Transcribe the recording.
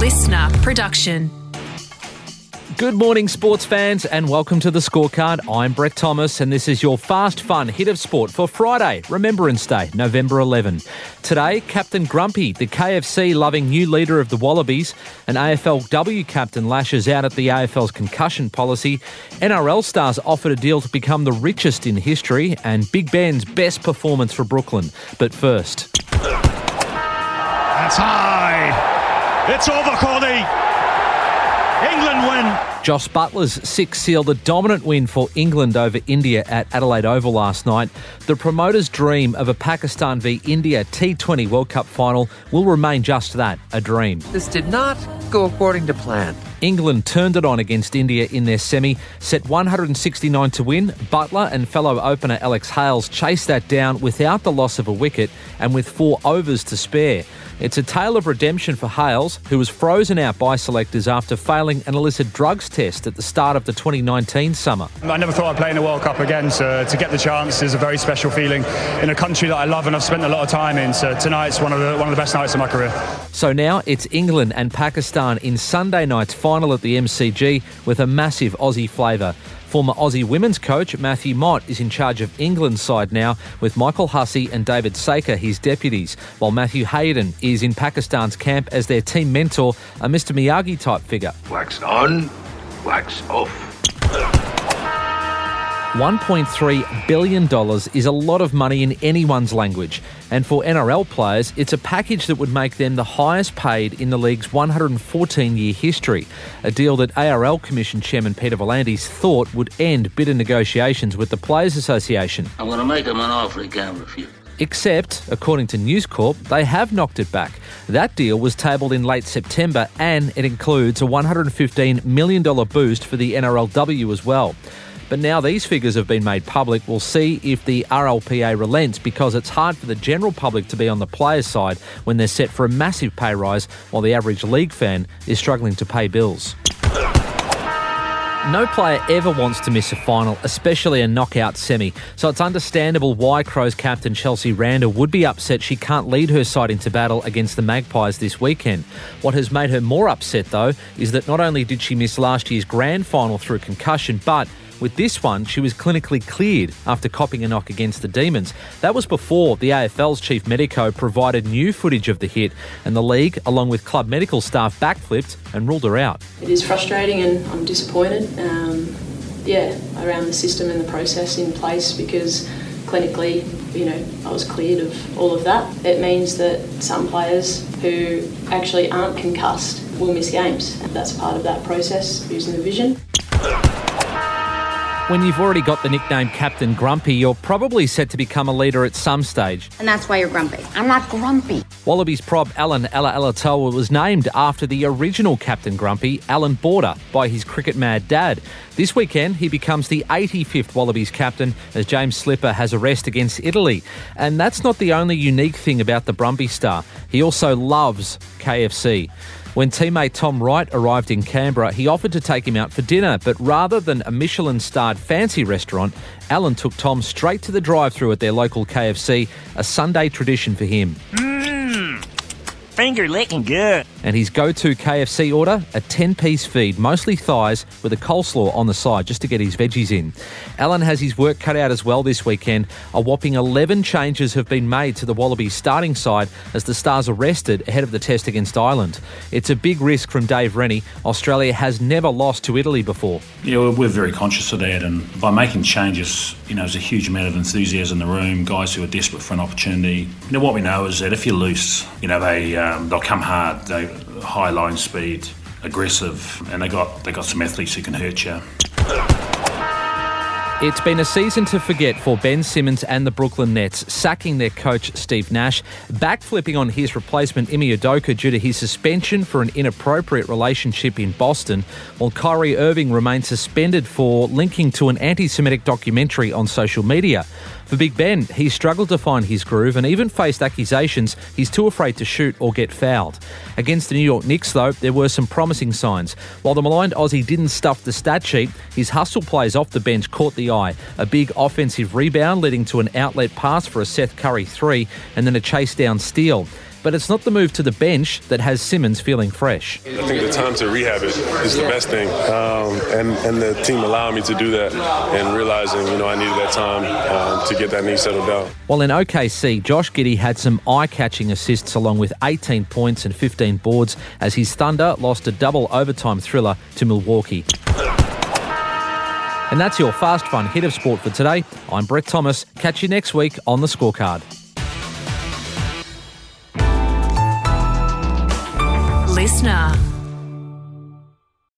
listener production. Good morning, sports fans, and welcome to the scorecard. I'm Brett Thomas, and this is your fast, fun hit of sport for Friday, Remembrance Day, November 11. Today, Captain Grumpy, the KFC loving new leader of the Wallabies, and AFLW captain lashes out at the AFL's concussion policy. NRL stars offered a deal to become the richest in history, and Big Ben's best performance for Brooklyn. But first. That's high. It's over, Cody. England win. Josh Buttler's six sealed a dominant win for England over India at Adelaide Oval last night. The promoters' dream of a Pakistan v India T20 World Cup final will remain just that a dream. This did not go according to plan. England turned it on against India in their semi, set 169 to win. Buttler and fellow opener Alex Hales chased that down without the loss of a wicket and with four overs to spare. It's a tale of redemption for Hales, who was frozen out by selectors after failing an illicit drugs test at the start of the 2019 summer. I never thought I'd play in the World Cup again, so to get the chance is a very special feeling in a country that I love and I've spent a lot of time in. So tonight's one of the one of the best nights of my career. So now it's England and Pakistan in Sunday night's final at the MCG with a massive Aussie flavour. Former Aussie women's coach Matthew Mott is in charge of England's side now, with Michael Hussey and David Saker his deputies, while Matthew Hayden is in Pakistan's camp as their team mentor, a Mr. Miyagi type figure. Wax on, wax off. $1.3 billion is a lot of money in anyone's language. And for NRL players, it's a package that would make them the highest paid in the league's 114 year history. A deal that ARL Commission Chairman Peter V'landys thought would end bitter negotiations with the Players Association. I'm going to make them an offer he can't refuse. Except, according to News Corp, they have knocked it back. That deal was tabled in late September and it includes a $115 million boost for the NRLW as well. But now these figures have been made public, we'll see if the RLPA relents because it's hard for the general public to be on the players' side when they're set for a massive pay rise while the average league fan is struggling to pay bills. No player ever wants to miss a final, especially a knockout semi, so it's understandable why Crows captain Chelsea Randall would be upset she can't lead her side into battle against the Magpies this weekend. What has made her more upset, though, is that not only did she miss last year's grand final through concussion, but with this one, she was clinically cleared after copping a knock against the Demons. That was before the AFL's chief medico provided new footage of the hit, and the league, along with club medical staff, backflipped and ruled her out. It is frustrating and I'm disappointed. Um, yeah, around the system and the process in place because clinically, you know, I was cleared of all of that. It means that some players who actually aren't concussed will miss games. That's part of that process using the vision. When you've already got the nickname Captain Grumpy, you're probably set to become a leader at some stage. And that's why you're grumpy. I'm not grumpy. Wallabies prop Allan Alaalatoa was named after the original Captain Grumpy, Allan Border, by his cricket mad dad. This weekend, he becomes the 85th Wallabies captain as James Slipper has a rest against Italy. And that's not the only unique thing about the Brumby star. He also loves KFC. When teammate Tom Wright arrived in Canberra, he offered to take him out for dinner, but rather than a Michelin starred fancy restaurant, Allan took Tom straight to the drive through at their local KFC, a Sunday tradition for him. Mmm, finger licking good. And his go to KFC order, a 10 piece feed, mostly thighs, with a coleslaw on the side just to get his veggies in. Allan has his work cut out as well this weekend. A whopping 11 changes have been made to the Wallabies starting side as the Stars are rested ahead of the test against Ireland. It's a big risk from Dave Rennie. Australia has never lost to Italy before. Yeah, we're, we're very conscious of that, and by making changes, you know, there's a huge amount of enthusiasm in the room. Guys who are desperate for an opportunity. You know, what we know is that if you're loose, you know, they uh, um, they'll come hard. They high line speed, aggressive, and they got they got some athletes who can hurt you. It's been a season to forget for Ben Simmons and the Brooklyn Nets, sacking their coach Steve Nash, backflipping on his replacement Ime Udoka due to his suspension for an inappropriate relationship in Boston, while Kyrie Irving remains suspended for linking to an anti-Semitic documentary on social media. For Big Ben, he struggled to find his groove and even faced accusations he's too afraid to shoot or get fouled. Against the New York Knicks, though, there were some promising signs. While the maligned Aussie didn't stuff the stat sheet, his hustle plays off the bench caught the eye. A big offensive rebound leading to an outlet pass for a Seth Curry three, and then a chase down steal. But it's not the move to the bench that has Simmons feeling fresh. I think the time to rehab it is the best thing, um, and and the team allowed me to do that, and realizing you know I needed that time um, to get that knee settled down. While in OKC, Josh Giddey had some eye-catching assists along with 18 points and 15 boards as his Thunder lost a double overtime thriller to Milwaukee. And that's your fast fun hit of sport for today. I'm Brett Thomas. Catch you next week on the scorecard. Listener.